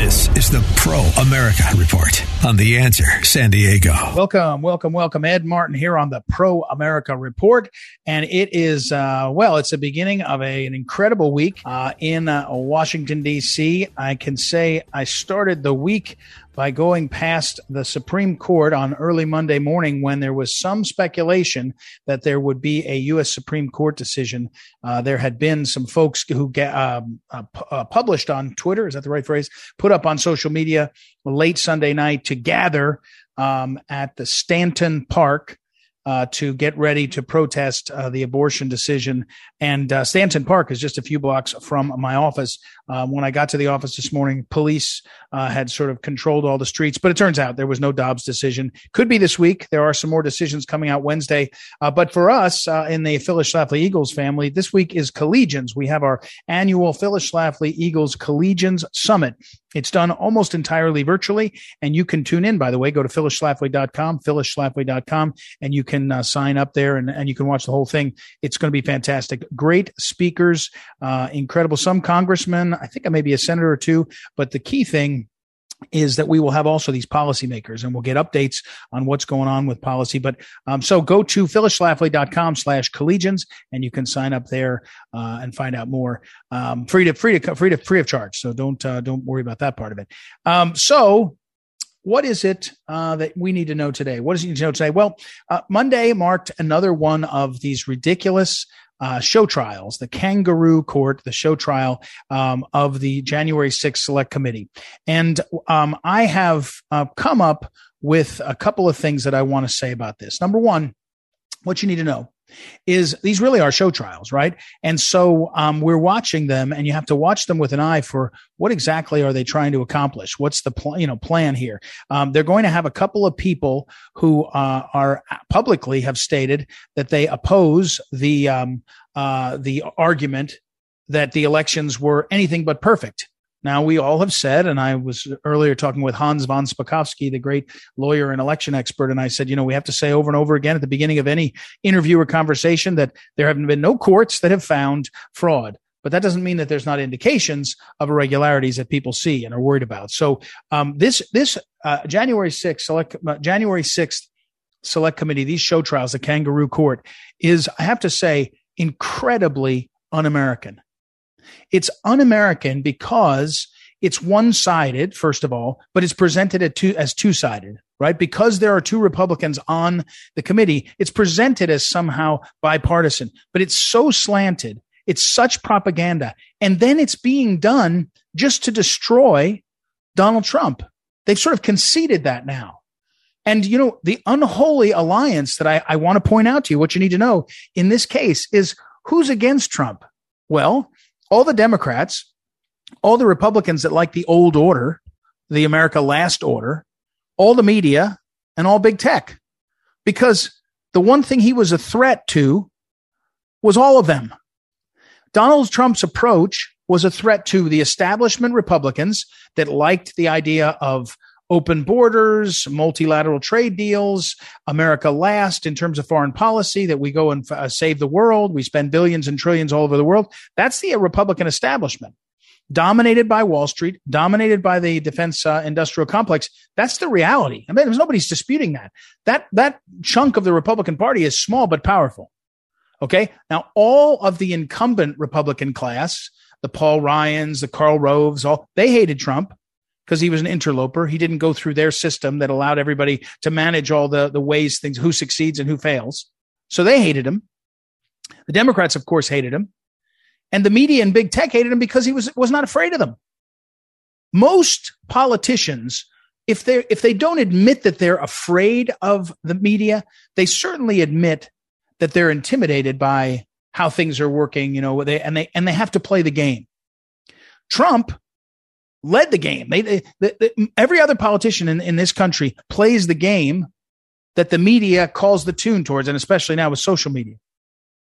This is the Pro America Report on The Answer San Diego. Welcome, welcome, welcome. Ed Martin here on the Pro America Report. And it is, uh, well, it's the beginning of a, an incredible week uh, in uh, Washington, D.C. I can say I started the week by going past the Supreme Court on early Monday morning when there was some speculation that there would be a U.S. Supreme Court decision. Uh, there had been some folks who get, um, uh, uh, published on Twitter, is that the right phrase? Put up on social media late Sunday night to gather um, at the Stanton Park uh, to get ready to protest uh, the abortion decision. And uh, Stanton Park is just a few blocks from my office. Um, when I got to the office this morning, police uh, had sort of controlled all the streets, but it turns out there was no Dobbs decision. Could be this week. There are some more decisions coming out Wednesday. Uh, but for us uh, in the Phyllis Schlafly Eagles family, this week is Collegians. We have our annual Phyllis Schlafly Eagles Collegians Summit. It's done almost entirely virtually, and you can tune in, by the way. Go to phyllisschlafly.com, phyllisschlafly.com, and you can uh, sign up there and, and you can watch the whole thing. It's going to be fantastic. Great speakers, uh, incredible. Some congressmen, I think I may be a senator or two, but the key thing is that we will have also these policymakers and we'll get updates on what's going on with policy. But um, so go to phyllisschlafly.com slash collegians and you can sign up there uh, and find out more um, free to free to free to free of charge. So don't uh, don't worry about that part of it. Um, so what is it uh, that we need to know today? What does it need to know today? Well, uh, Monday marked another one of these ridiculous uh, show trials, the kangaroo court, the show trial um, of the January 6th Select Committee. And um, I have uh, come up with a couple of things that I want to say about this. Number one, what you need to know is these really are show trials, right? And so um, we're watching them, and you have to watch them with an eye for what exactly are they trying to accomplish? What's the pl- you know plan here? Um, they're going to have a couple of people who uh, are publicly have stated that they oppose the um, uh, the argument that the elections were anything but perfect. Now, we all have said, and I was earlier talking with Hans von Spakovsky, the great lawyer and election expert, and I said, you know, we have to say over and over again at the beginning of any interview or conversation that there haven't been no courts that have found fraud. But that doesn't mean that there's not indications of irregularities that people see and are worried about. So um, this this uh, January 6th select uh, January 6th select committee, these show trials, the kangaroo court, is I have to say incredibly un-American. It's un American because it's one sided, first of all, but it's presented as two sided, right? Because there are two Republicans on the committee, it's presented as somehow bipartisan, but it's so slanted. It's such propaganda. And then it's being done just to destroy Donald Trump. They've sort of conceded that now. And, you know, the unholy alliance that I, I want to point out to you, what you need to know in this case is who's against Trump? Well, all the Democrats, all the Republicans that like the old order, the America last order, all the media, and all big tech. Because the one thing he was a threat to was all of them. Donald Trump's approach was a threat to the establishment Republicans that liked the idea of open borders, multilateral trade deals, America last in terms of foreign policy, that we go and uh, save the world. We spend billions and trillions all over the world. That's the Republican establishment. Dominated by Wall Street, dominated by the defense uh, industrial complex. That's the reality. I mean, there's nobody's disputing that. That that chunk of the Republican Party is small but powerful. Okay. Now, all of the incumbent Republican class, the Paul Ryans, the Karl Roves, all they hated Trump because he was an interloper. He didn't go through their system that allowed everybody to manage all the, the ways things, who succeeds and who fails. So they hated him. The Democrats, of course, hated him. And the media and big tech hated him because he was, was not afraid of them. Most politicians, if they if they don't admit that they're afraid of the media, they certainly admit that they're intimidated by how things are working, you know, they and they and they have to play the game. Trump led the game. They, they, they, every other politician in, in this country plays the game that the media calls the tune towards, and especially now with social media.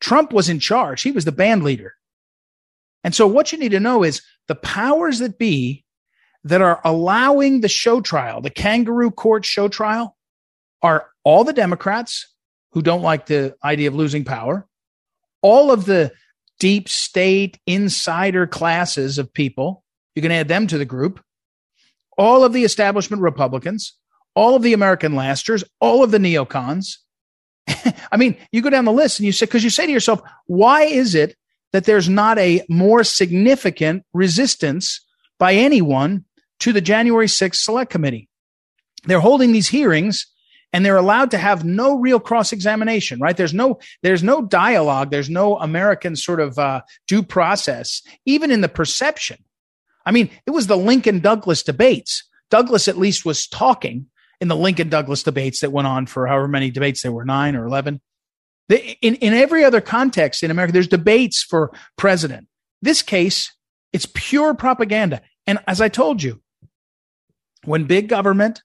Trump was in charge. He was the band leader. And so what you need to know is the powers that be that are allowing the show trial, the kangaroo court show trial, are all the Democrats who don't like the idea of losing power, all of the deep state insider classes of people you can add them to the group. all of the establishment Republicans, all of the American lasters, all of the neocons. I mean, you go down the list and you say, because you say to yourself, why is it that there's not a more significant resistance by anyone to the January 6th Select Committee? They're holding these hearings and they're allowed to have no real cross examination, right? There's no, there's no dialogue. There's no American sort of uh, due process, even in the perception. I mean, it was the Lincoln Douglas debates. Douglas at least was talking in the Lincoln Douglas debates that went on for however many debates there were, nine or 11. In, in every other context in America, there's debates for president. This case, it's pure propaganda. And as I told you, when big government,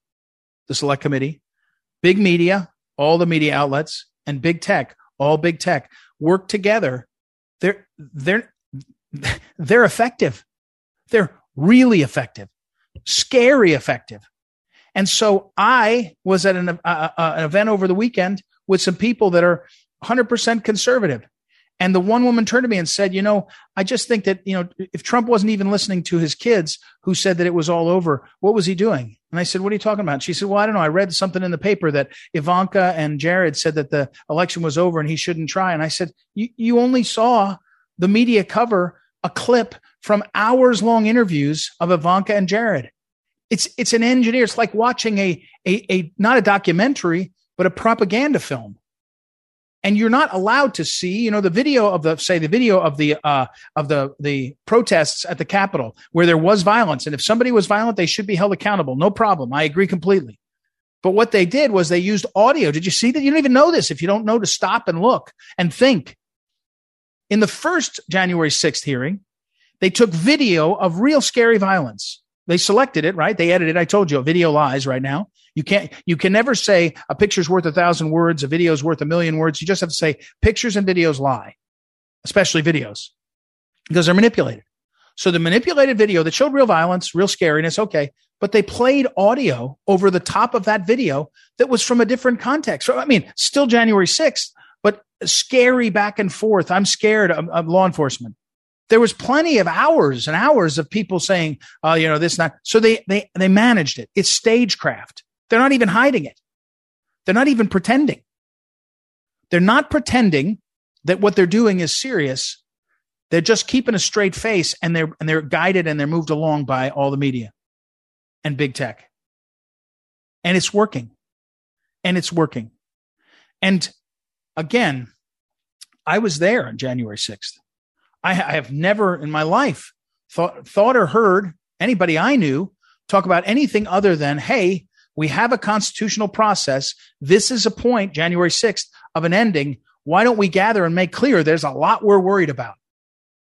the select committee, big media, all the media outlets, and big tech, all big tech work together, they're, they're, they're effective. They're really effective, scary effective. And so I was at an, uh, uh, an event over the weekend with some people that are 100% conservative. And the one woman turned to me and said, You know, I just think that, you know, if Trump wasn't even listening to his kids who said that it was all over, what was he doing? And I said, What are you talking about? She said, Well, I don't know. I read something in the paper that Ivanka and Jared said that the election was over and he shouldn't try. And I said, You, you only saw the media cover a clip from hours long interviews of Ivanka and Jared. It's it's an engineer. It's like watching a, a a not a documentary, but a propaganda film. And you're not allowed to see, you know, the video of the say the video of the uh of the the protests at the Capitol where there was violence. And if somebody was violent, they should be held accountable. No problem. I agree completely. But what they did was they used audio. Did you see that? You don't even know this if you don't know to stop and look and think. In the first January 6th hearing, they took video of real scary violence. They selected it, right? They edited. I told you, video lies right now. You can't, you can never say a picture's worth a thousand words, a video's worth a million words. You just have to say pictures and videos lie, especially videos because they're manipulated. So the manipulated video that showed real violence, real scariness, okay, but they played audio over the top of that video that was from a different context. I mean, still January 6th, but scary back and forth. I'm scared of, of law enforcement there was plenty of hours and hours of people saying, "Oh, you know, this not." So they they they managed it. It's stagecraft. They're not even hiding it. They're not even pretending. They're not pretending that what they're doing is serious. They're just keeping a straight face and they're and they're guided and they're moved along by all the media and big tech. And it's working. And it's working. And again, I was there on January 6th. I, I have never in my life thought, thought or heard anybody I knew talk about anything other than, hey, we have a constitutional process. This is a point, January 6th, of an ending. Why don't we gather and make clear there's a lot we're worried about?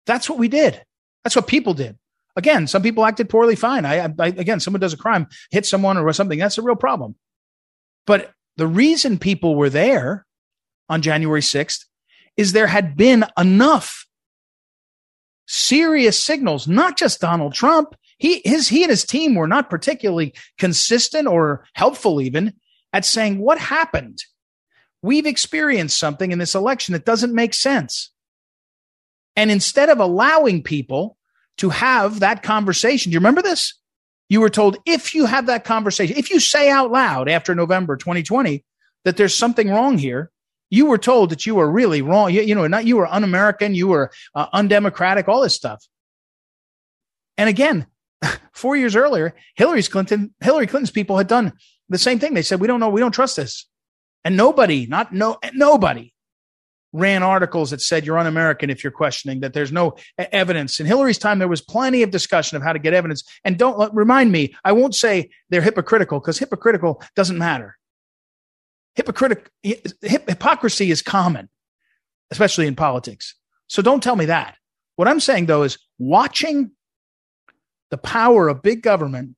That's what we did. That's what people did. Again, some people acted poorly. Fine. I, I again, someone does a crime, hit someone or something. That's a real problem. But the reason people were there on January 6th is there had been enough serious signals, not just Donald Trump. He, his, he and his team were not particularly consistent or helpful even at saying what happened. We've experienced something in this election that doesn't make sense. And instead of allowing people to have that conversation, do you remember this? You were told if you have that conversation, if you say out loud after November 2020 that there's something wrong here, you were told that you were really wrong. You, you know, not you were un-American, you were uh, undemocratic, all this stuff. And again, four years earlier, Hillary's Clinton, Hillary Clinton's people had done the same thing. They said, "We don't know, we don't trust this," and nobody, not no, nobody, ran articles that said you're un-American if you're questioning that there's no evidence. In Hillary's time, there was plenty of discussion of how to get evidence. And don't remind me, I won't say they're hypocritical because hypocritical doesn't matter. Hypocritic, hypocrisy is common, especially in politics. So don't tell me that. What I'm saying though is watching the power of big government,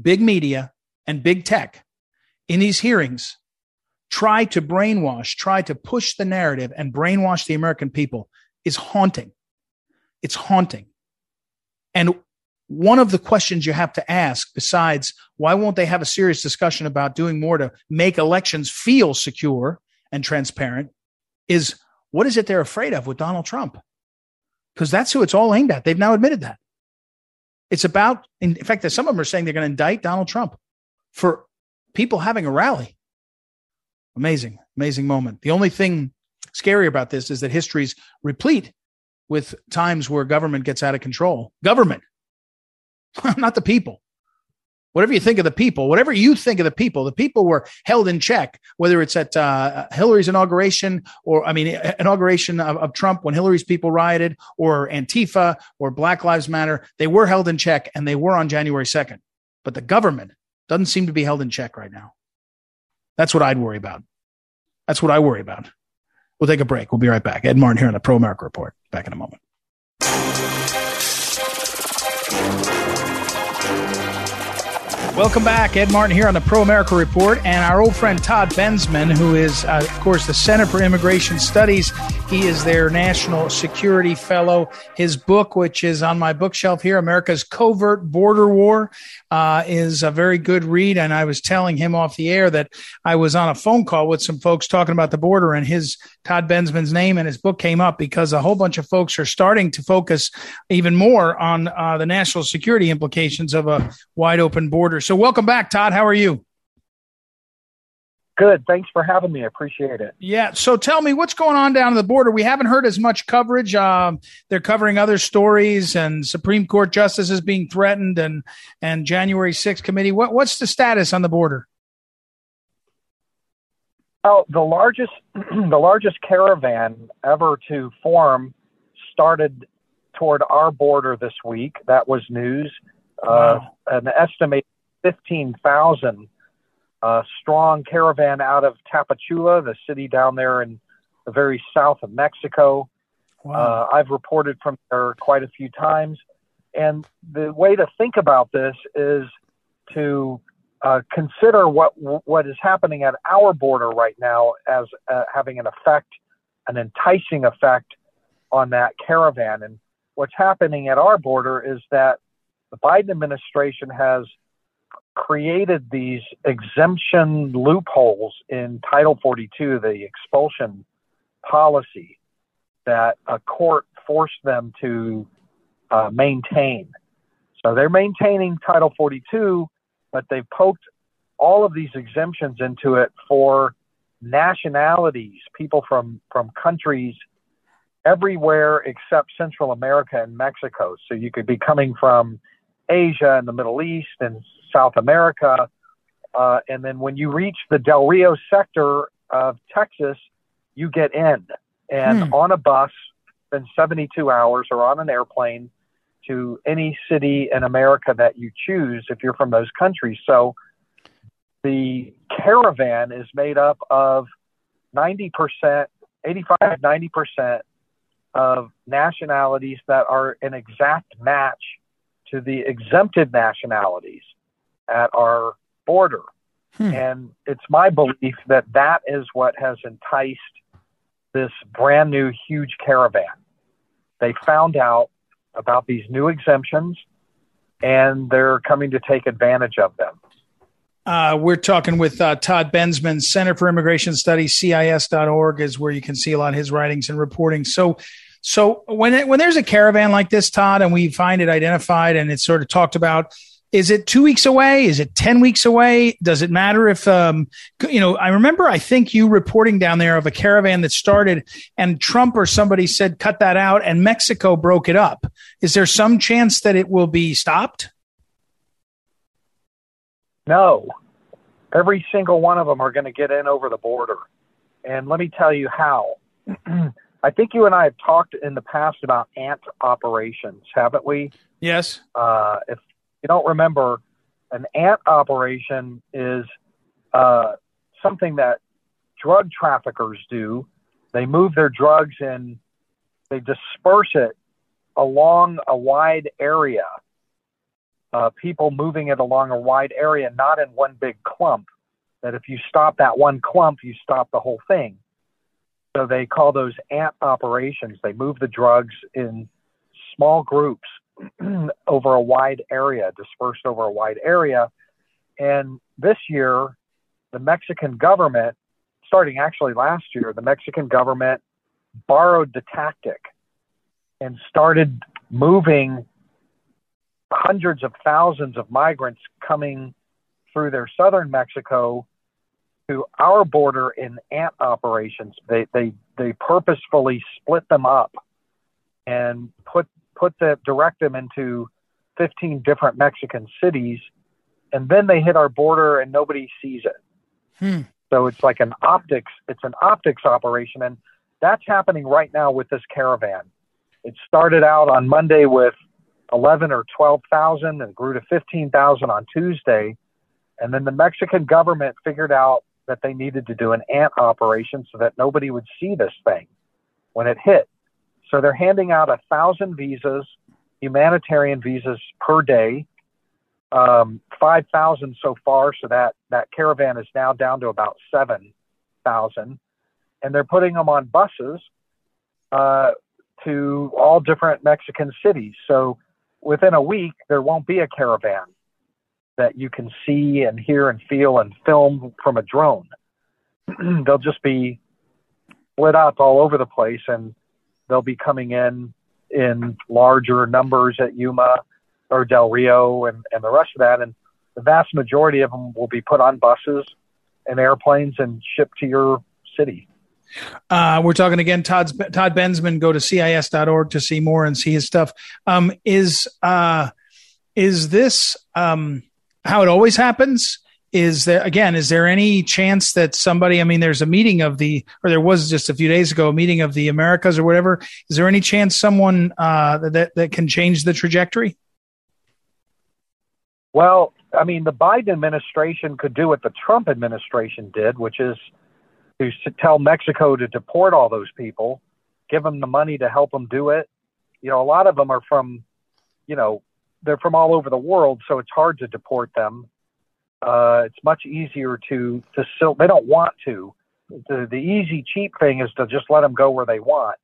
big media, and big tech in these hearings try to brainwash, try to push the narrative and brainwash the American people is haunting. It's haunting. And one of the questions you have to ask, besides why won't they have a serious discussion about doing more to make elections feel secure and transparent, is what is it they're afraid of with Donald Trump? Because that's who it's all aimed at. They've now admitted that. It's about, in fact, that some of them are saying they're going to indict Donald Trump for people having a rally. Amazing, amazing moment. The only thing scary about this is that history's replete with times where government gets out of control. Government, not the people. Whatever you think of the people, whatever you think of the people, the people were held in check, whether it's at uh, Hillary's inauguration or, I mean, inauguration of, of Trump when Hillary's people rioted or Antifa or Black Lives Matter. They were held in check and they were on January 2nd. But the government doesn't seem to be held in check right now. That's what I'd worry about. That's what I worry about. We'll take a break. We'll be right back. Ed Martin here on the Pro America Report. Back in a moment. Welcome back. Ed Martin here on the Pro America Report. And our old friend Todd Bensman, who is, uh, of course, the Center for Immigration Studies. He is their National Security Fellow. His book, which is on my bookshelf here, America's Covert Border War, uh, is a very good read. And I was telling him off the air that I was on a phone call with some folks talking about the border, and his Todd Bensman's name and his book came up because a whole bunch of folks are starting to focus even more on uh, the national security implications of a wide open border. So, welcome back, Todd. How are you? Good. Thanks for having me. I appreciate it. Yeah. So tell me what's going on down the border. We haven't heard as much coverage. Um, they're covering other stories, and Supreme Court justices being threatened, and and January 6th committee. What what's the status on the border? Oh, the largest the largest caravan ever to form started toward our border this week. That was news. Uh, wow. Uh, an estimated 15,000 uh, strong caravan out of Tapachula, the city down there in the very south of Mexico. Wow. Uh, I've reported from there quite a few times. And the way to think about this is to uh, consider what what is happening at our border right now as uh, having an effect, an enticing effect on that caravan. And what's happening at our border is that the Biden administration has created these exemption loopholes in Title 42, the expulsion policy that a court forced them to uh, maintain. So they're maintaining Title 42 but they've poked all of these exemptions into it for nationalities, people from, from countries everywhere except Central America and Mexico. So you could be coming from Asia and the Middle East and South America. Uh, and then when you reach the Del Rio sector of Texas, you get in. And hmm. on a bus, in 72 hours, or on an airplane, to any city in America that you choose if you're from those countries. So the caravan is made up of 90%, 85, 90% of nationalities that are an exact match to the exempted nationalities at our border. Hmm. And it's my belief that that is what has enticed this brand new huge caravan. They found out about these new exemptions, and they're coming to take advantage of them. Uh, we're talking with uh, Todd Bensman, Center for Immigration Studies, CIS.org is where you can see a lot of his writings and reporting. So, so when it, when there's a caravan like this, Todd, and we find it identified and it's sort of talked about, is it two weeks away? Is it 10 weeks away? Does it matter if, um, you know, I remember, I think you reporting down there of a caravan that started and Trump or somebody said, cut that out and Mexico broke it up. Is there some chance that it will be stopped? No. Every single one of them are going to get in over the border. And let me tell you how. I think you and I have talked in the past about ant operations, haven't we? Yes. Uh, if you don't remember, an ant operation is uh, something that drug traffickers do. They move their drugs and they disperse it along a wide area. Uh, people moving it along a wide area, not in one big clump. That if you stop that one clump, you stop the whole thing. So they call those ant operations. They move the drugs in small groups over a wide area, dispersed over a wide area. And this year, the Mexican government, starting actually last year, the Mexican government borrowed the tactic and started moving hundreds of thousands of migrants coming through their southern Mexico to our border in ant operations. They they they purposefully split them up and put put the direct them into 15 different Mexican cities, and then they hit our border and nobody sees it. Hmm. So it's like an optics. It's an optics operation, and that's happening right now with this caravan. It started out on Monday with 11 or 12,000 and grew to 15,000 on Tuesday. And then the Mexican government figured out that they needed to do an ant operation so that nobody would see this thing when it hit. So they're handing out a thousand visas, humanitarian visas per day, um, 5,000 so far. So that, that caravan is now down to about 7,000. And they're putting them on buses uh, to all different Mexican cities. So within a week, there won't be a caravan that you can see and hear and feel and film from a drone. they'll just be split up all over the place and they'll be coming in in larger numbers at Yuma or Del Rio and, and the rest of that. And the vast majority of them will be put on buses and airplanes and shipped to your city. Uh, we're talking again. Todd's, Todd Bensman. Go to cis.org to see more and see his stuff. Um, is uh, is this um, how it always happens? Is there again? Is there any chance that somebody? I mean, there's a meeting of the, or there was just a few days ago a meeting of the Americas or whatever. Is there any chance someone uh, that that can change the trajectory? Well, I mean, the Biden administration could do what the Trump administration did, which is to tell Mexico to deport all those people, give them the money to help them do it. You know, a lot of them are from, you know, they're from all over the world, so it's hard to deport them. Uh, it's much easier to to still. They don't want to. The the easy cheap thing is to just let them go where they want,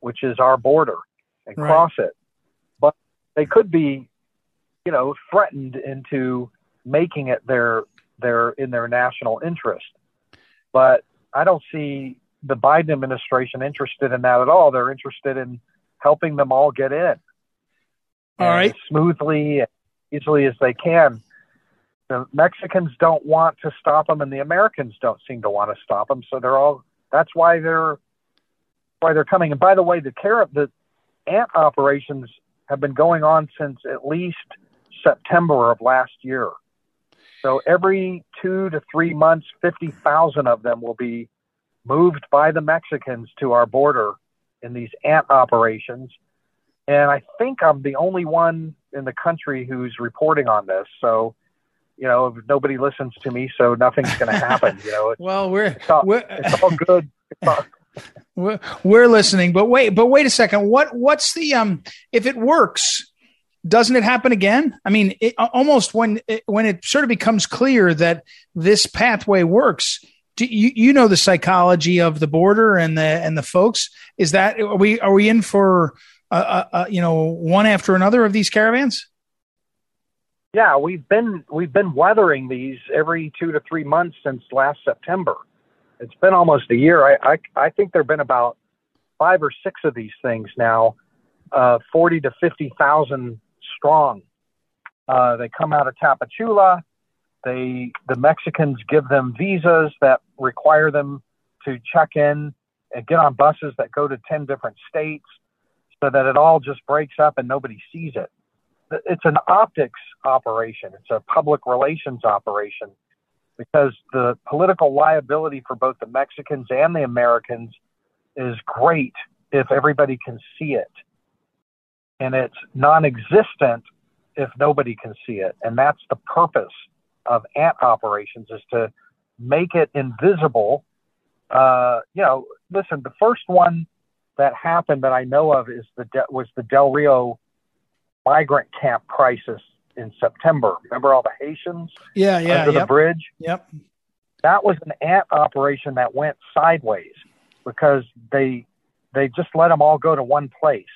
which is our border, and right. cross it. But they could be, you know, threatened into making it their their in their national interest. But I don't see the Biden administration interested in that at all. They're interested in helping them all get in. All right. Smoothly, easily as they can. The Mexicans don't want to stop them, and the Americans don't seem to want to stop them. So they're all. That's why they're why they're coming. And by the way, the care the ant operations have been going on since at least September of last year. So every two to three months, 50,000 of them will be moved by the Mexicans to our border in these ant operations. And I think I'm the only one in the country who's reporting on this. So, you know, nobody listens to me, so nothing's going to happen. You know, well, we're it's all, we're, it's all good. It's all, we're, we're listening, but wait, but wait a second. What what's the um? If it works, doesn't it happen again? I mean, it, almost when it, when it sort of becomes clear that this pathway works, do you you know the psychology of the border and the and the folks? Is that are we are we in for uh, uh, uh, you know one after another of these caravans? Yeah, we've been we've been weathering these every two to three months since last September. It's been almost a year. I I, I think there've been about five or six of these things now, uh, forty to fifty thousand strong. Uh, they come out of Tapachula. They the Mexicans give them visas that require them to check in and get on buses that go to ten different states, so that it all just breaks up and nobody sees it. It's an optics operation. It's a public relations operation because the political liability for both the Mexicans and the Americans is great if everybody can see it and it's non-existent if nobody can see it. And that's the purpose of ant operations is to make it invisible. Uh, you know, listen, the first one that happened that I know of is the De- was the Del Rio migrant camp crisis in September. Remember all the Haitians? Yeah, yeah, under yep. the bridge. Yep. That was an ant operation that went sideways because they they just let them all go to one place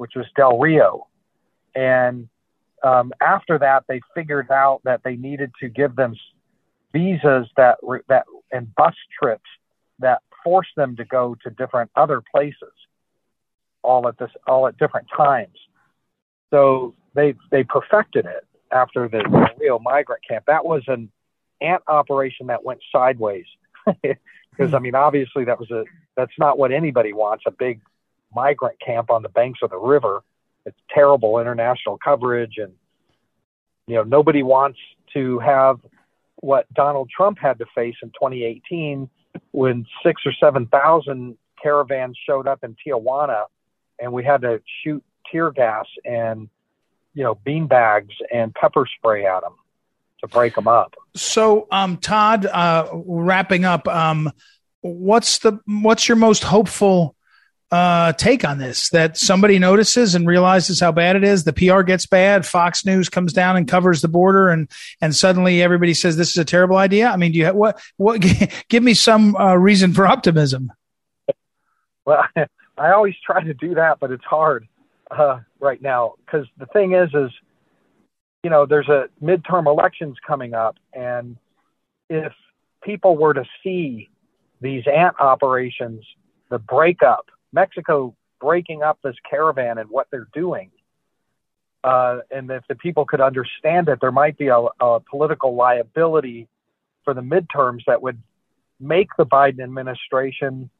which was Del Rio. And um, after that, they figured out that they needed to give them visas that that and bus trips that forced them to go to different other places, all at this all at different times. So they they perfected it after the Rio migrant camp. That was an ant operation that went sideways. Because I mean, obviously that was a that's not what anybody wants. A big migrant camp on the banks of the river. It's terrible international coverage, and you know nobody wants to have what Donald Trump had to face in 2018 when six or seven thousand caravans showed up in Tijuana, and we had to shoot tear gas and you know bean bags and pepper spray at them to break them up. So, um, Todd, uh, wrapping up, um, what's the what's your most hopeful uh, take on this? That somebody notices and realizes how bad it is. The PR gets bad. Fox News comes down and covers the border, and and suddenly everybody says this is a terrible idea. I mean, do you have, what what? Give me some uh, reason for optimism. Well, I always try to do that, but it's hard uh, right now because the thing is, is you know, there's a midterm elections coming up, and if people were to see these ant operations, the breakup, Mexico breaking up this caravan and what they're doing, uh, and if the people could understand it, there might be a, a political liability for the midterms that would make the Biden administration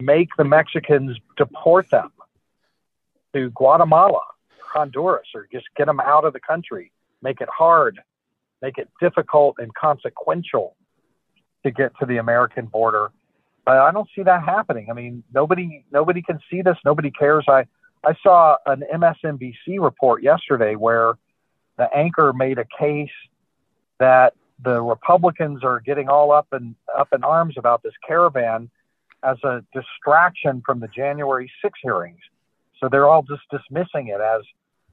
make the Mexicans deport them to Guatemala Honduras or just get them out of the country, make it hard, make it difficult and consequential to get to the American border. But I don't see that happening. I mean, nobody nobody can see this. Nobody cares. I I saw an MSNBC report yesterday where the anchor made a case that the Republicans are getting all up and up in arms about this caravan as a distraction from the January 6 hearings. So they're all just dismissing it as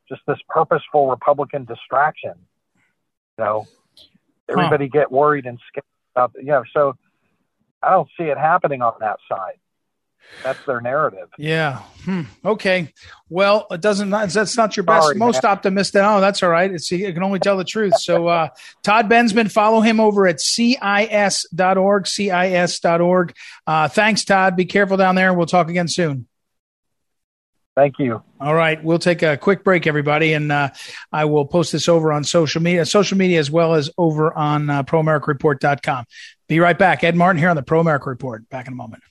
just this purposeful Republican distraction. You know, everybody huh. get worried and scared about, you know, so I don't see it happening on that side. That's their narrative. Yeah. Hmm. Okay. Well, it doesn't. That's not your best, Sorry, most man. optimistic. Oh, that's all right. It's you can only tell the truth. So, uh, Todd Bensman, follow him over at cis.org. Cis.org. Uh, thanks, Todd. Be careful down there. We'll talk again soon. Thank you. All right, we'll take a quick break, everybody, and uh, I will post this over on social media, social media as well as over on uh, ProAmericaReport.com. Be right back. Ed Martin here on the Pro America Report. Back in a moment.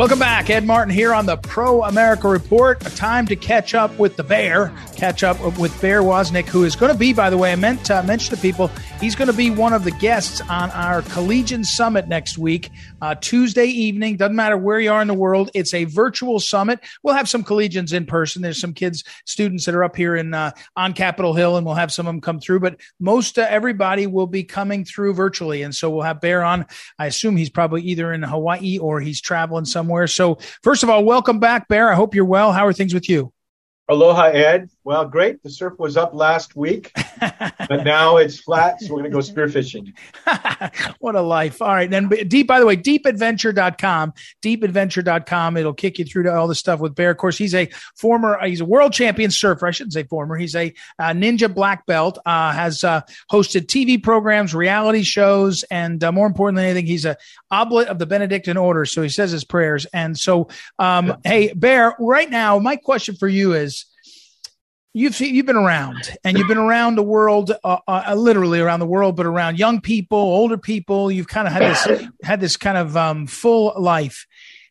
Welcome back. Ed Martin here on the Pro America Report. A time to catch up with the Bear, catch up with Bear Woznick, who is going to be, by the way, I meant to mention to people, he's going to be one of the guests on our Collegian Summit next week, uh, Tuesday evening. Doesn't matter where you are in the world, it's a virtual summit. We'll have some collegians in person. There's some kids, students that are up here in uh, on Capitol Hill, and we'll have some of them come through. But most uh, everybody will be coming through virtually, and so we'll have Bear on. I assume he's probably either in Hawaii or he's traveling somewhere. So, first of all, welcome back, Bear. I hope you're well. How are things with you? Aloha, Ed. Well, great. The surf was up last week, but now it's flat, so we're going to go spearfishing. what a life. All right. Then deep, by the way, deepadventure.com, deepadventure.com. It'll kick you through to all the stuff with Bear. Of course, he's a former, uh, he's a world champion surfer. I shouldn't say former. He's a uh, ninja black belt, uh, has uh, hosted TV programs, reality shows, and uh, more importantly than anything, he's a oblate of the Benedictine order. So he says his prayers. And so, um, hey, Bear, right now, my question for you is, you've you've been around and you've been around the world uh, uh, literally around the world but around young people older people you've kind of had this had this kind of um, full life.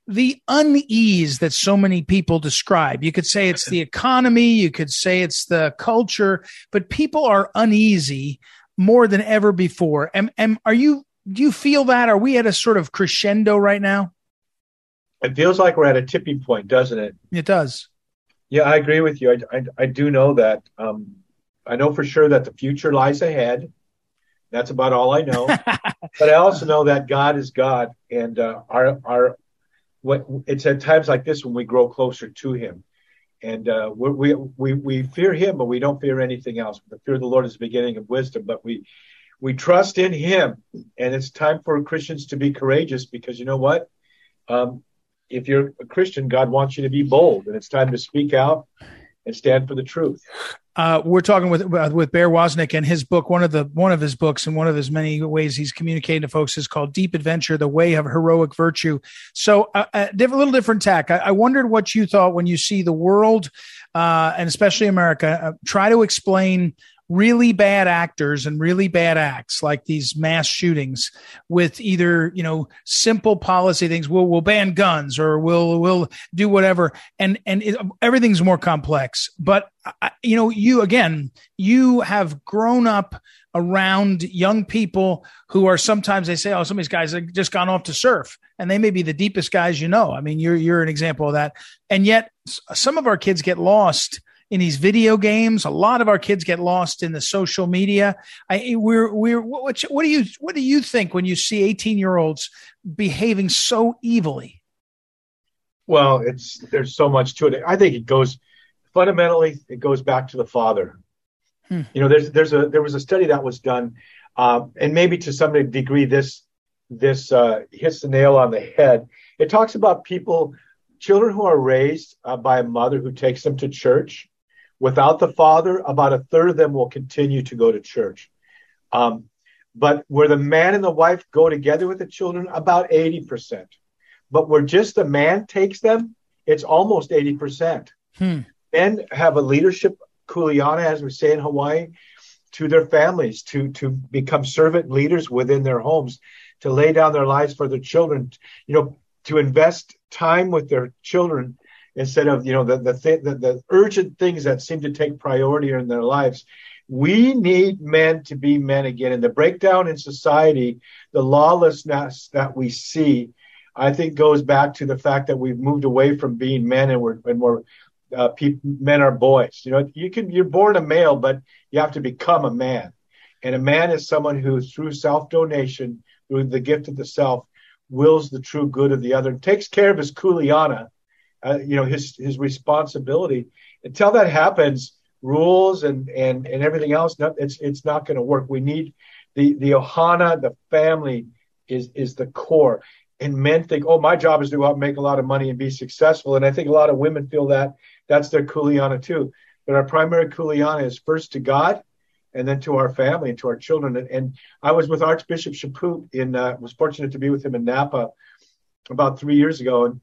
The unease that so many people describe you could say it's the economy you could say it's the culture but people are uneasy more than ever before. And, and are you do you feel that? Are we at a sort of crescendo right now? It feels like we're at a tipping point doesn't it? It does yeah, I agree with you. I, I, I do know that. Um, I know for sure that the future lies ahead. That's about all I know. but I also know that God is God, and uh, our our what it's at times like this when we grow closer to Him, and uh, we we we fear Him, but we don't fear anything else. The fear of the Lord is the beginning of wisdom, but we we trust in Him, and it's time for Christians to be courageous because you know what. Um, if you're a Christian, God wants you to be bold, and it's time to speak out and stand for the truth. Uh, we're talking with uh, with Bear Woznick and his book. One of the one of his books and one of his many ways he's communicating to folks is called Deep Adventure: The Way of Heroic Virtue. So, uh, a different, little different tack. I, I, wondered what you thought when you see the world, uh, and especially America, uh, try to explain really bad actors and really bad acts like these mass shootings with either you know simple policy things we'll we'll ban guns or we'll we'll do whatever. And and it, everything's more complex. But you know you again you have grown up around young people who are sometimes they say oh some of these guys have just gone off to surf. And they may be the deepest guys you know. I mean you're you're an example of that. And yet some of our kids get lost in these video games. A lot of our kids get lost in the social media. I, we're, we're, what, what do you, what do you think when you see 18 year olds behaving so evilly? Well, it's, there's so much to it. I think it goes fundamentally, it goes back to the father. Hmm. You know, there's, there's a, there was a study that was done, um, and maybe to some degree, this, this, uh, hits the nail on the head. It talks about people children who are raised uh, by a mother who takes them to church Without the father, about a third of them will continue to go to church. Um, but where the man and the wife go together with the children, about 80%. But where just the man takes them, it's almost 80%. Hmm. Men have a leadership kuleana, as we say in Hawaii, to their families, to, to become servant leaders within their homes, to lay down their lives for their children, you know, to invest time with their children instead of you know the the, th- the, the urgent things that seem to take priority in their lives. We need men to be men again. And the breakdown in society the lawlessness that we see i think goes back to the fact that we've moved away from being men and we're and we're uh, men are boys. You know you can you're born a male but you have to become a man. And a man is someone who through self donation through the gift of the self wills the true good of the other and takes care of his kuleana uh, you know his his responsibility. Until that happens, rules and and and everything else, it's it's not going to work. We need the the ohana, the family is is the core. And men think, oh, my job is to go out and make a lot of money and be successful. And I think a lot of women feel that that's their kuleana too. But our primary kuleana is first to God, and then to our family and to our children. And, and I was with Archbishop Chaput in uh, was fortunate to be with him in Napa about three years ago, and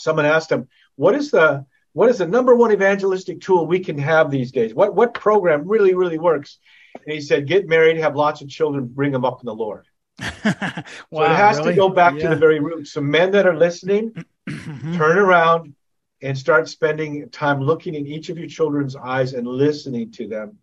someone asked him, "What is the what is the number one evangelistic tool we can have these days? What what program really really works?" And he said, "Get married, have lots of children, bring them up in the Lord." wow, so it has really? to go back yeah. to the very root. So men that are listening, mm-hmm. turn around and start spending time looking in each of your children's eyes and listening to them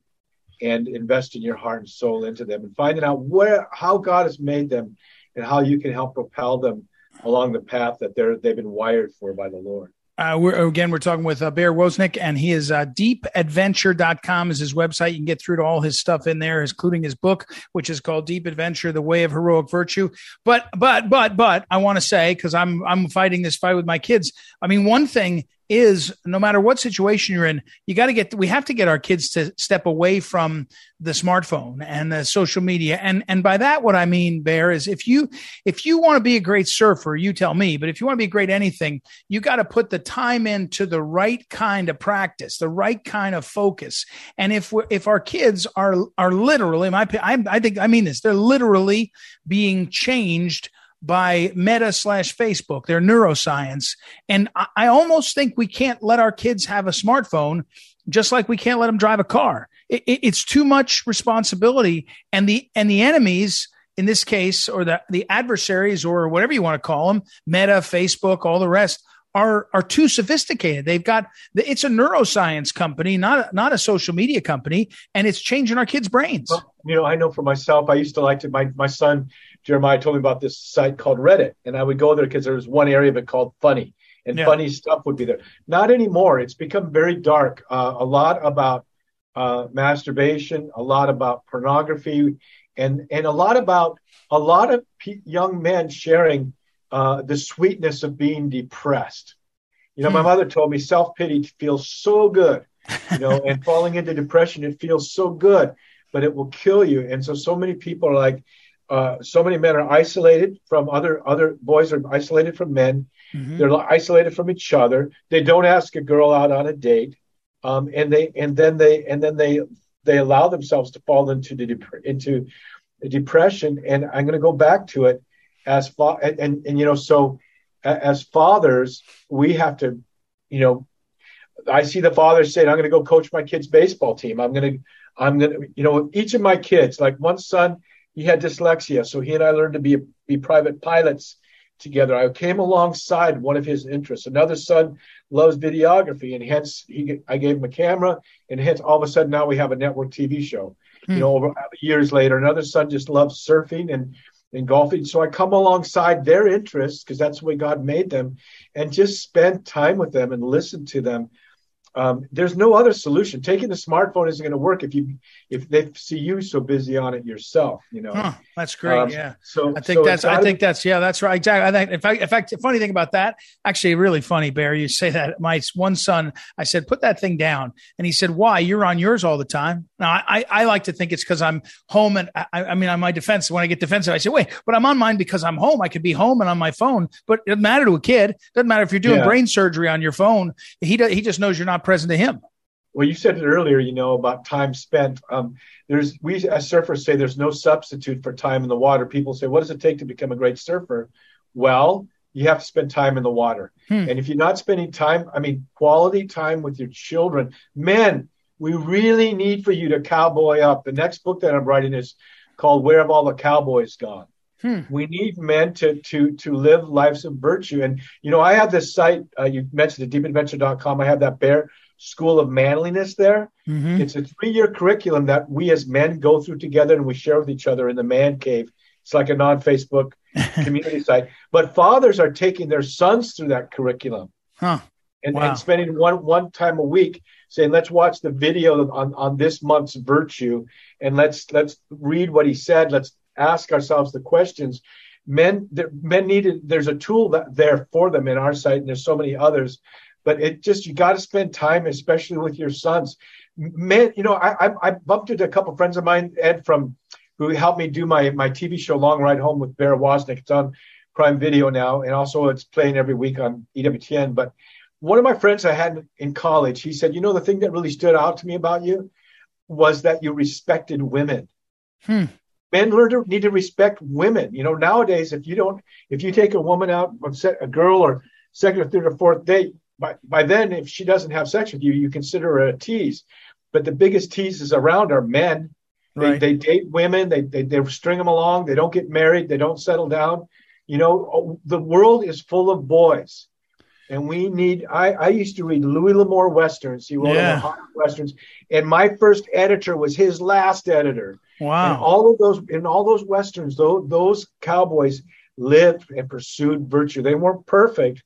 and invest in your heart and soul into them and finding out where how God has made them and how you can help propel them along the path that they're they've been wired for by the Lord. Uh, we're, again, we're talking with uh, Bear Woznick, and he is uh, deepadventure.com is his website. You can get through to all his stuff in there, including his book, which is called Deep Adventure: The Way of Heroic Virtue. But, but, but, but, I want to say because I'm I'm fighting this fight with my kids. I mean, one thing is no matter what situation you're in, you got to get, we have to get our kids to step away from the smartphone and the social media. And, and by that, what I mean, Bear, is if you, if you want to be a great surfer, you tell me, but if you want to be great anything, you got to put the time into the right kind of practice, the right kind of focus. And if we're, if our kids are, are literally, my, I, I think, I mean this, they're literally being changed by Meta slash Facebook, their neuroscience. And I, I, almost think we can't let our kids have a smartphone, just like we can't let them drive a car. It, it, it's too much responsibility, and the and the enemies in this case, or the the adversaries, or whatever you want to call them, Meta, Facebook, all the rest. Are, are too sophisticated. They've got it's a neuroscience company, not a, not a social media company, and it's changing our kids' brains. Well, you know, I know for myself, I used to like to my my son Jeremiah told me about this site called Reddit, and I would go there because there was one area of it called funny, and yeah. funny stuff would be there. Not anymore. It's become very dark. Uh, a lot about uh, masturbation, a lot about pornography, and and a lot about a lot of p- young men sharing uh, the sweetness of being depressed. You know, hmm. my mother told me self pity feels so good. You know, and falling into depression it feels so good, but it will kill you. And so so many people are like uh, so many men are isolated from other other boys are isolated from men. Mm-hmm. They're isolated from each other. They don't ask a girl out on a date. um, and they and then they and then they they allow themselves to fall into the dep- into depression. And I'm going to go back to it as fa- and, and and you know so as fathers we have to you know I see the father saying, I'm going to go coach my kid's baseball team. I'm going to, I'm going to, you know, each of my kids, like one son, he had dyslexia. So he and I learned to be, be private pilots together. I came alongside one of his interests. Another son loves videography and hence he, I gave him a camera and hence all of a sudden now we have a network TV show. Hmm. You know, over years later, another son just loves surfing and, and golfing. So I come alongside their interests because that's the way God made them and just spend time with them and listen to them um, there's no other solution. Taking the smartphone isn't going to work if you if they see you so busy on it yourself. You know, huh, that's great. Um, yeah. So I think so that's I think that's yeah that's right exactly. I think in fact, in fact, funny thing about that actually really funny, Bear. You say that my one son, I said put that thing down, and he said why? You're on yours all the time. Now I I like to think it's because I'm home and I, I mean on my defense when I get defensive I say wait, but I'm on mine because I'm home. I could be home and on my phone, but it doesn't matter to a kid. It doesn't matter if you're doing yeah. brain surgery on your phone. He he just knows you're not present to him. Well, you said it earlier, you know, about time spent. Um, there's we as surfers say there's no substitute for time in the water. People say, what does it take to become a great surfer? Well, you have to spend time in the water. Hmm. And if you're not spending time, I mean, quality time with your children, men, we really need for you to cowboy up. The next book that I'm writing is called Where Have All the Cowboys Gone? Hmm. We need men to to to live lives of virtue. And you know, I have this site uh, you mentioned the deepadventure.com. I have that bear school of manliness there. Mm-hmm. It's a three-year curriculum that we as men go through together and we share with each other in the man cave. It's like a non-Facebook community site. But fathers are taking their sons through that curriculum. Huh. And, wow. and spending one one time a week saying, let's watch the video on, on this month's virtue and let's let's read what he said. Let's ask ourselves the questions. Men, men needed. There's a tool that there for them in our site, and there's so many others. But it just you got to spend time, especially with your sons. Men, you know, I, I, I bumped into a couple of friends of mine, Ed from who helped me do my my TV show Long Ride Home with Bear Woznick. It's on Prime Video now, and also it's playing every week on EWTN. But one of my friends I had in college, he said, you know, the thing that really stood out to me about you was that you respected women. Hmm men learn to need to respect women. You know, nowadays, if you don't, if you take a woman out a girl or second or third or fourth date, by, by then, if she doesn't have sex with you, you consider her a tease. But the biggest teases around are men. Right. They, they date women. They, they, they string them along. They don't get married. They don't settle down. You know, oh, the world is full of boys. And we need, I, I used to read Louis L'Amour Westerns. He wrote yeah. Westerns. And my first editor was his last editor. Wow. And all of those in all those westerns, those, those cowboys lived and pursued virtue. They weren't perfect,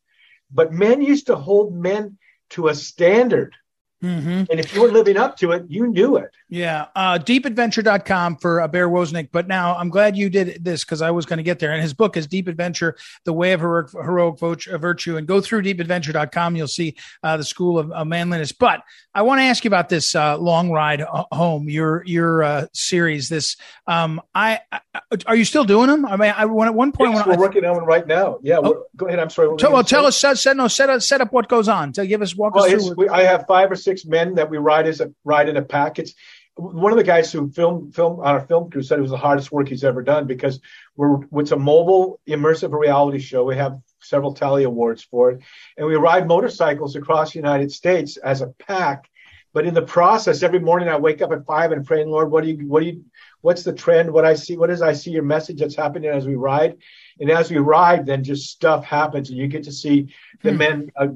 but men used to hold men to a standard. Mm-hmm. And if you were living up to it, you knew it. Yeah. Uh, deepadventure.com for uh, Bear Woznick. But now I'm glad you did this because I was going to get there. And his book is Deep Adventure, The Way of Heroic, Heroic uh, Virtue. And go through deepadventure.com. You'll see uh, the School of uh, Manliness. But I want to ask you about this uh, long ride home, your your uh, series. This, um, I, I, are you still doing them? I mean, I, when, at one point, yes, when we're I, working on one right now. Yeah. Oh, go ahead. I'm sorry. Tell, well, tell us, set, set, no, set, up, set up what goes on. To give us, walk well, us through. We, I have five or six six men that we ride as a ride in a pack. It's one of the guys who filmed film on our film crew said it was the hardest work he's ever done because we're it's a mobile immersive reality show. We have several Telly awards for it, and we ride motorcycles across the United States as a pack. But in the process, every morning I wake up at five and pray, Lord, what do you, what do you, what's the trend? What I see, what is I see your message that's happening as we ride, and as we ride, then just stuff happens, and you get to see the hmm. men uh,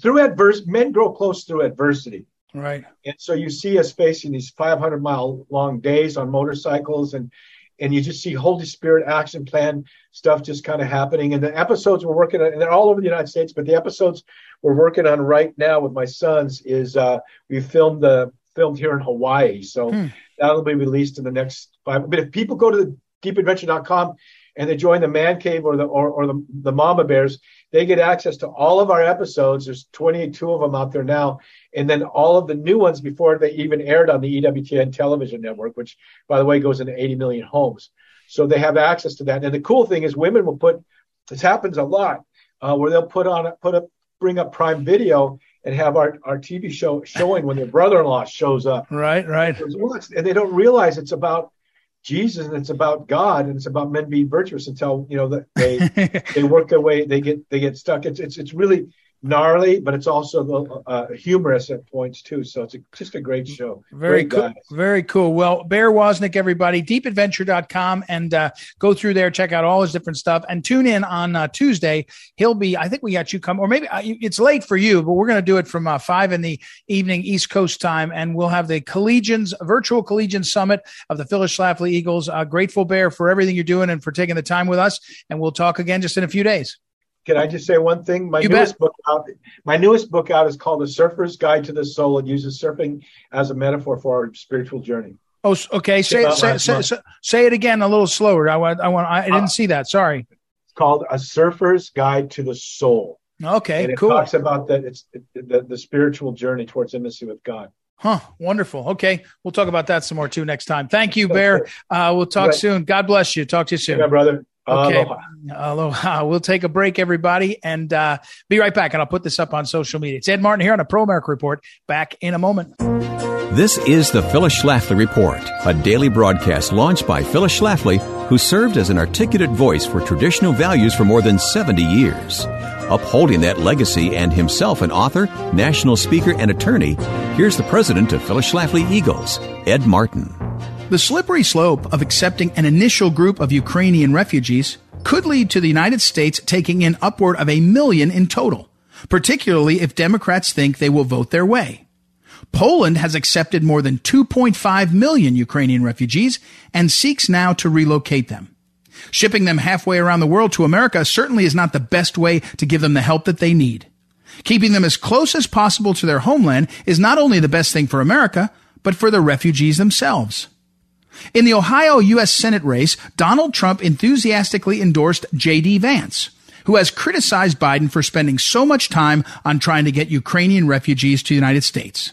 through adverse. Men grow close through adversity. Right. And so you see us facing these 500 mile long days on motorcycles and and you just see Holy Spirit action plan stuff just kind of happening. And the episodes we're working on, and they're all over the United States, but the episodes we're working on right now with my sons is uh, we filmed the filmed here in Hawaii. So hmm. that'll be released in the next five. But if people go to the deepadventure.com and they join the man cave or the or, or the, the mama bears, they get access to all of our episodes. There's 22 of them out there now and then all of the new ones before they even aired on the EWTN television network, which, by the way, goes into 80 million homes. So they have access to that. And the cool thing is, women will put this happens a lot, uh, where they'll put on put up bring up Prime Video and have our, our TV show showing when their brother-in-law shows up. Right, right. And they don't realize it's about Jesus and it's about God and it's about men being virtuous until you know that they they work their way they get they get stuck. It's it's it's really gnarly, but it's also uh, humorous at points too. So it's a, just a great show. Very great cool. Guys. Very cool. Well, Bear Woznick, everybody, deepadventure.com and uh, go through there, check out all his different stuff and tune in on uh, Tuesday. He'll be, I think we got you come, or maybe uh, it's late for you, but we're going to do it from uh, five in the evening East Coast time. And we'll have the Collegians, virtual Collegian Summit of the Phyllis Schlafly Eagles. Uh, grateful, Bear, for everything you're doing and for taking the time with us. And we'll talk again just in a few days. Can I just say one thing? My You newest bet. book out. My newest book out is called "The Surfer's Guide to the Soul." It uses surfing as a metaphor for our spiritual journey. Oh, okay. Say, say, say, say, say it again a little slower. I want, I want, I didn't Uh, see that. Sorry. It's called "A Surfer's Guide to the Soul," Okay, and it cool. talks about that it's the, the spiritual journey towards intimacy with God. Huh. Wonderful. Okay. We'll talk about that some more too next time. Thank you, Bear. Uh, we'll talk Right. soon. God bless you. Talk to you soon. Yeah, brother. Okay. Aloha. Aloha. We'll take a break, everybody, and uh, be right back. And I'll put this up on social media. It's Ed Martin here on a Pro America Report. Back in a moment. This is the Phyllis Schlafly Report, a daily broadcast launched by Phyllis Schlafly, who served as an articulate voice for traditional values for more than 70 years. Upholding that legacy and himself an author, national speaker, and attorney, here's the president of Phyllis Schlafly Eagles, Ed Martin. The slippery slope of accepting an initial group of Ukrainian refugees could lead to the United States taking in upward of a million in total, particularly if Democrats think they will vote their way. Poland has accepted more than 2.5 million Ukrainian refugees and seeks now to relocate them. Shipping them halfway around the world to America certainly is not the best way to give them the help that they need. Keeping them as close as possible to their homeland is not only the best thing for America, but for the refugees themselves. In the Ohio U.S. Senate race, Donald Trump enthusiastically endorsed J.D. Vance, who has criticized Biden for spending so much time on trying to get Ukrainian refugees to the United States.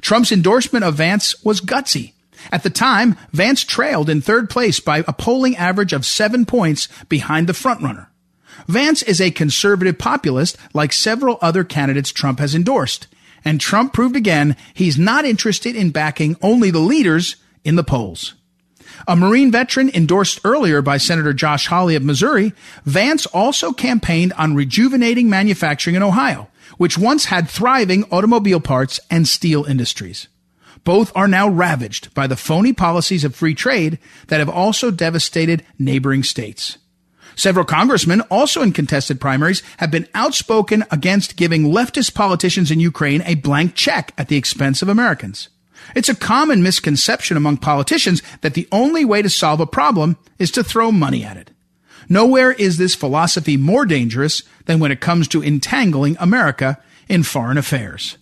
Trump's endorsement of Vance was gutsy. At the time, Vance trailed in third place by a polling average of seven points behind the frontrunner. Vance is a conservative populist like several other candidates Trump has endorsed. And Trump proved again he's not interested in backing only the leaders in the polls. A Marine veteran endorsed earlier by Senator Josh Hawley of Missouri, Vance also campaigned on rejuvenating manufacturing in Ohio, which once had thriving automobile parts and steel industries. Both are now ravaged by the phony policies of free trade that have also devastated neighboring states. Several congressmen, also in contested primaries, have been outspoken against giving leftist politicians in Ukraine a blank check at the expense of Americans. It's a common misconception among politicians that the only way to solve a problem is to throw money at it. Nowhere is this philosophy more dangerous than when it comes to entangling America in foreign affairs.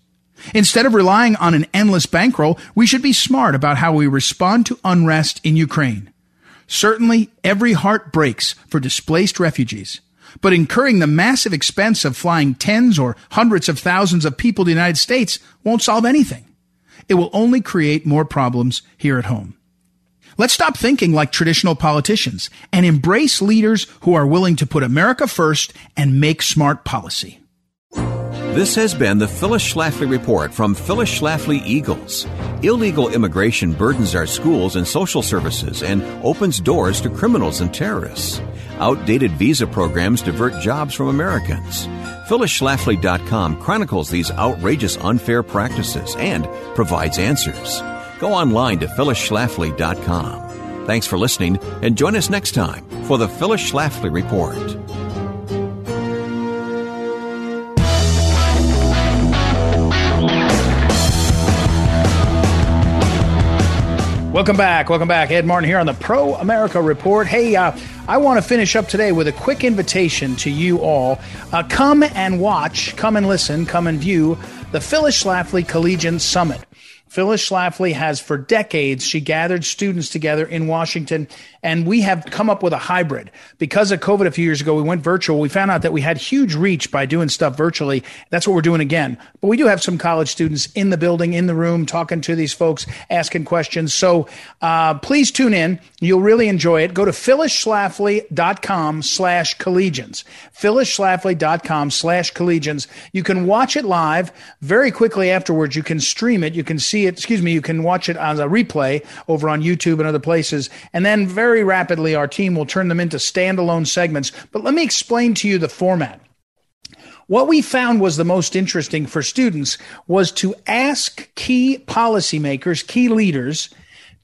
Instead of relying on an endless bankroll, we should be smart about how we respond to unrest in Ukraine. Certainly, every heart breaks for displaced refugees, but incurring the massive expense of flying tens or hundreds of thousands of people to the United States won't solve anything. It will only create more problems here at home. Let's stop thinking like traditional politicians and embrace leaders who are willing to put America first and make smart policy. This has been the Phyllis Schlafly Report from Phyllis Schlafly Eagles. Illegal immigration burdens our schools and social services and opens doors to criminals and terrorists. Outdated visa programs divert jobs from Americans. PhyllisSchlafly.com chronicles these outrageous unfair practices and provides answers. Go online to PhyllisSchlafly.com. Thanks for listening and join us next time for the Phyllis Schlafly Report. Welcome back. Welcome back. Ed Martin here on the Pro America Report. Hey, uh, I want to finish up today with a quick invitation to you all. Uh, come and watch, come and listen, come and view the Phyllis Schlafly Collegian Summit. Phyllis Schlafly has for decades, she gathered students together in Washington, and we have come up with a hybrid. Because of COVID a few years ago, we went virtual. We found out that we had huge reach by doing stuff virtually. That's what we're doing again. But we do have some college students in the building, in the room, talking to these folks, asking questions. So uh, please tune in. You'll really enjoy it. Go to phyllisschlafly.com slash collegians. phyllisschlafly.com slash collegians. You can watch it live very quickly afterwards. You can stream it. You can see it, excuse me, you can watch it as a replay over on YouTube and other places. And then very rapidly, our team will turn them into standalone segments. But let me explain to you the format. What we found was the most interesting for students was to ask key policymakers, key leaders,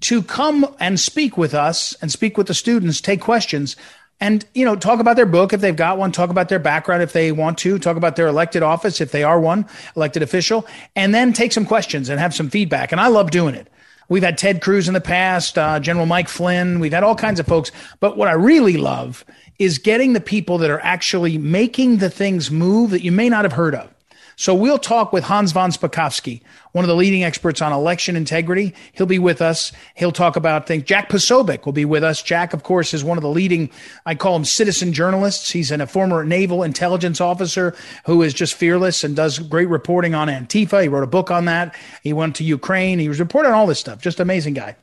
to come and speak with us and speak with the students, take questions and you know talk about their book if they've got one talk about their background if they want to talk about their elected office if they are one elected official and then take some questions and have some feedback and i love doing it we've had ted cruz in the past uh, general mike flynn. We've had all kinds of folks. But what i really love is getting the people that are actually making the things move that you may not have heard of so we'll talk with Hans von Spakovsky, one of the leading experts on election integrity. He'll be with us. He'll talk about things. Jack Posobiec will be with us. Jack, of course, is one of the leading, I call him citizen journalists. He's a former naval intelligence officer who is just fearless and does great reporting on Antifa. He wrote a book on that. He went to Ukraine. He was reporting on all this stuff. Just amazing guy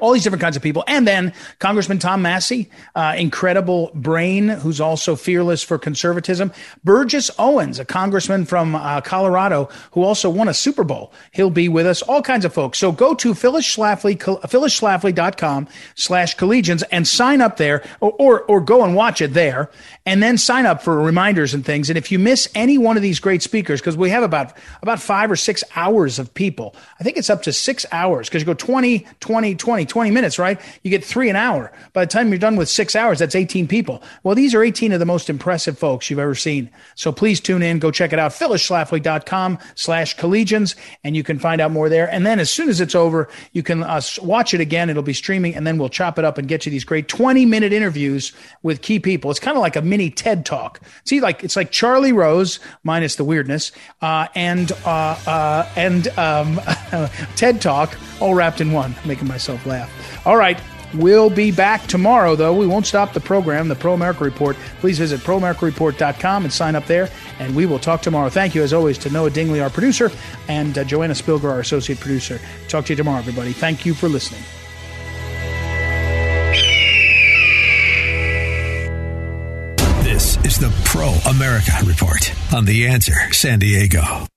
all these different kinds of people. And then Congressman Tom Massie, uh, incredible brain, who's also fearless for conservatism. Burgess Owens, a congressman from uh, Colorado, who also won a Super Bowl. He'll be with us, all kinds of folks. So go to Phyllis Schlafly, phyllisschlafly.com slash collegians and sign up there or, or, or go and watch it there and then sign up for reminders and things. And if you miss any one of these great speakers, because we have about, about five or six hours of people, I think it's up to six hours because you go 20, 20, 20, 20 minutes, right? You get three an hour. By the time you're done with six hours, that's 18 people. Well, these are 18 of the most impressive folks you've ever seen. So please tune in, go check it out, phyllisschlafly.com slash collegians, and you can find out more there. And then as soon as it's over, you can uh, watch it again. It'll be streaming, and then we'll chop it up and get you these great 20 minute interviews with key people. It's kind of like a mini TED talk. See, like it's like Charlie Rose minus the weirdness, uh, and uh, uh, and um, TED talk all wrapped in one, making myself laugh. All right. We'll be back tomorrow, though. We won't stop the program, the Pro America Report. Please visit proamericareport.com and sign up there, and we will talk tomorrow. Thank you, as always, to Noah Dingley, our producer, and uh, Joanna Spilger, our associate producer. Talk to you tomorrow, everybody. Thank you for listening. This is the Pro America Report on The Answer San Diego.